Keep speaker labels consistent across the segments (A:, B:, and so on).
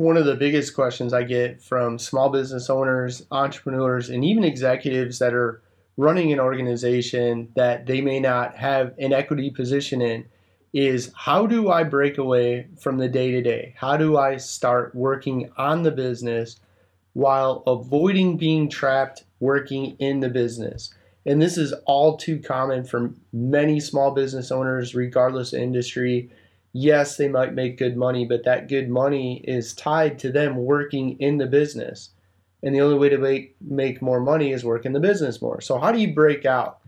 A: one of the biggest questions I get from small business owners, entrepreneurs, and even executives that are running an organization that they may not have an equity position in is how do I break away from the day to day? How do I start working on the business while avoiding being trapped working in the business? And this is all too common for many small business owners, regardless of industry. Yes, they might make good money, but that good money is tied to them working in the business. And the only way to make, make more money is work in the business more. So, how do you break out?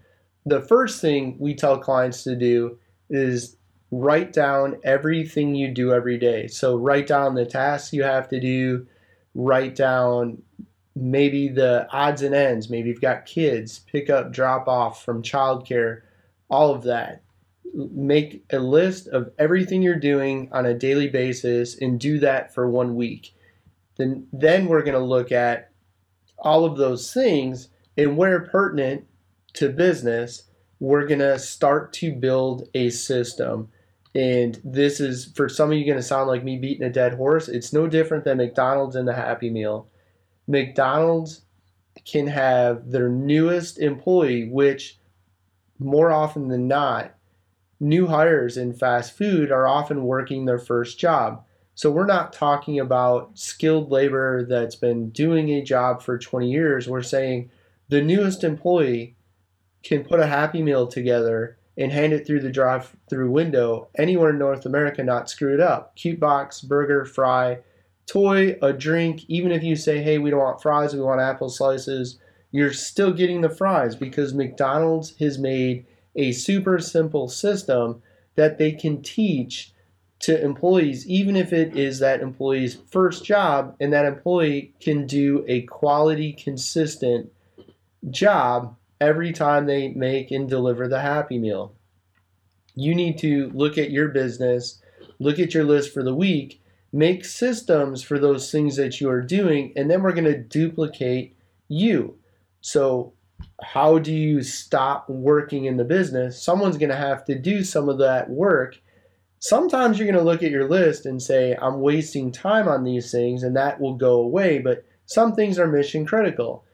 A: The first thing we tell clients to do is write down everything you do every day. So, write down the tasks you have to do, write down maybe the odds and ends. Maybe you've got kids, pick up, drop off from childcare, all of that. Make a list of everything you're doing on a daily basis and do that for one week. Then, then we're going to look at all of those things and where pertinent to business, we're going to start to build a system. And this is for some of you going to sound like me beating a dead horse. It's no different than McDonald's and the Happy Meal McDonald's can have their newest employee, which more often than not, new hires in fast food are often working their first job. So we're not talking about skilled labor that's been doing a job for 20 years. We're saying the newest employee can put a Happy Meal together and hand it through the drive through window anywhere in North America, not screw it up. Cute box, burger, fry, toy, a drink, even if you say, hey, we don't want fries, we want apple slices, you're still getting the fries because McDonald's has made a super simple system that they can teach to employees, even if it is that employee's first job, and that employee can do a quality, consistent job every time they make and deliver the Happy Meal. You need to look at your business, look at your list for the week, make systems for those things that you are doing, and then we're going to duplicate you. So, how do you stop working in the business? Someone's going to have to do some of that work. Sometimes you're going to look at your list and say, I'm wasting time on these things, and that will go away. But some things are mission critical.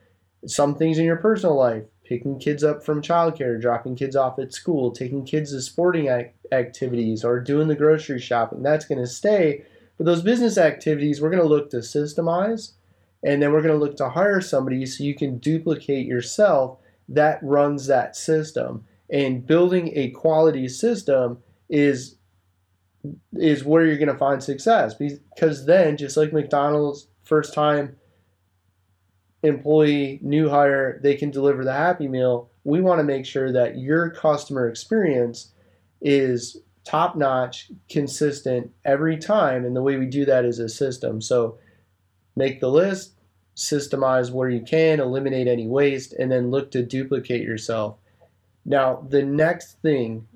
A: Some things in your personal life, picking kids up from childcare, dropping kids off at school, taking kids to sporting activities, or doing the grocery shopping, that's going to stay but those business activities, we're going to look to systemize and then we're going to look to hire somebody so you can duplicate yourself that runs that system. And building a quality system is is where you're going to find success because then just like McDonald's first time employee new hire they can deliver the happy meal we want to make sure that your customer experience is top notch, consistent every time. And the way we do that is a system. So make the list, systemize where you can, eliminate any waste, and then look to duplicate yourself. Now, the next thing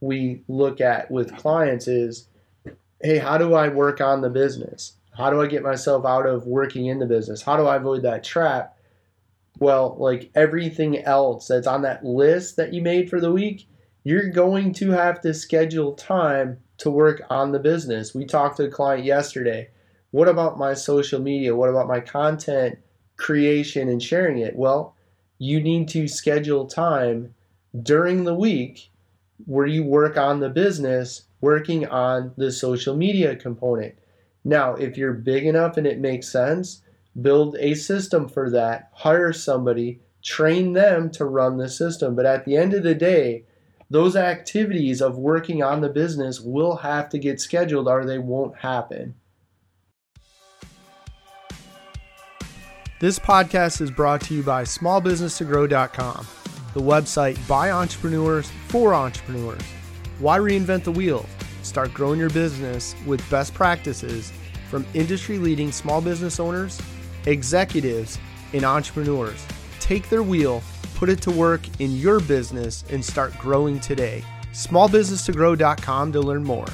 A: we look at with clients is hey, how do I work on the business? How do I get myself out of working in the business? How do I avoid that trap? Well, like everything else that's on that list that you made for the week, you're going to have to schedule time to work on the business. We talked to a client yesterday. What about my social media? What about my content creation and sharing it? Well, you need to schedule time during the week where you work on the business, working on the social media component. Now, if you're big enough and it makes sense, build a system for that, hire somebody, train them to run the system. But at the end of the day, those activities of working on the business will have to get scheduled or they won't happen. This podcast is brought to you by smallbusinesstogrow.com, the website by entrepreneurs for entrepreneurs. Why reinvent the wheel? Start growing your business with best practices from industry leading small business owners, executives, and entrepreneurs. Take their wheel put it to work in your business and start growing today. Smallbusinesstogrow.com to learn more.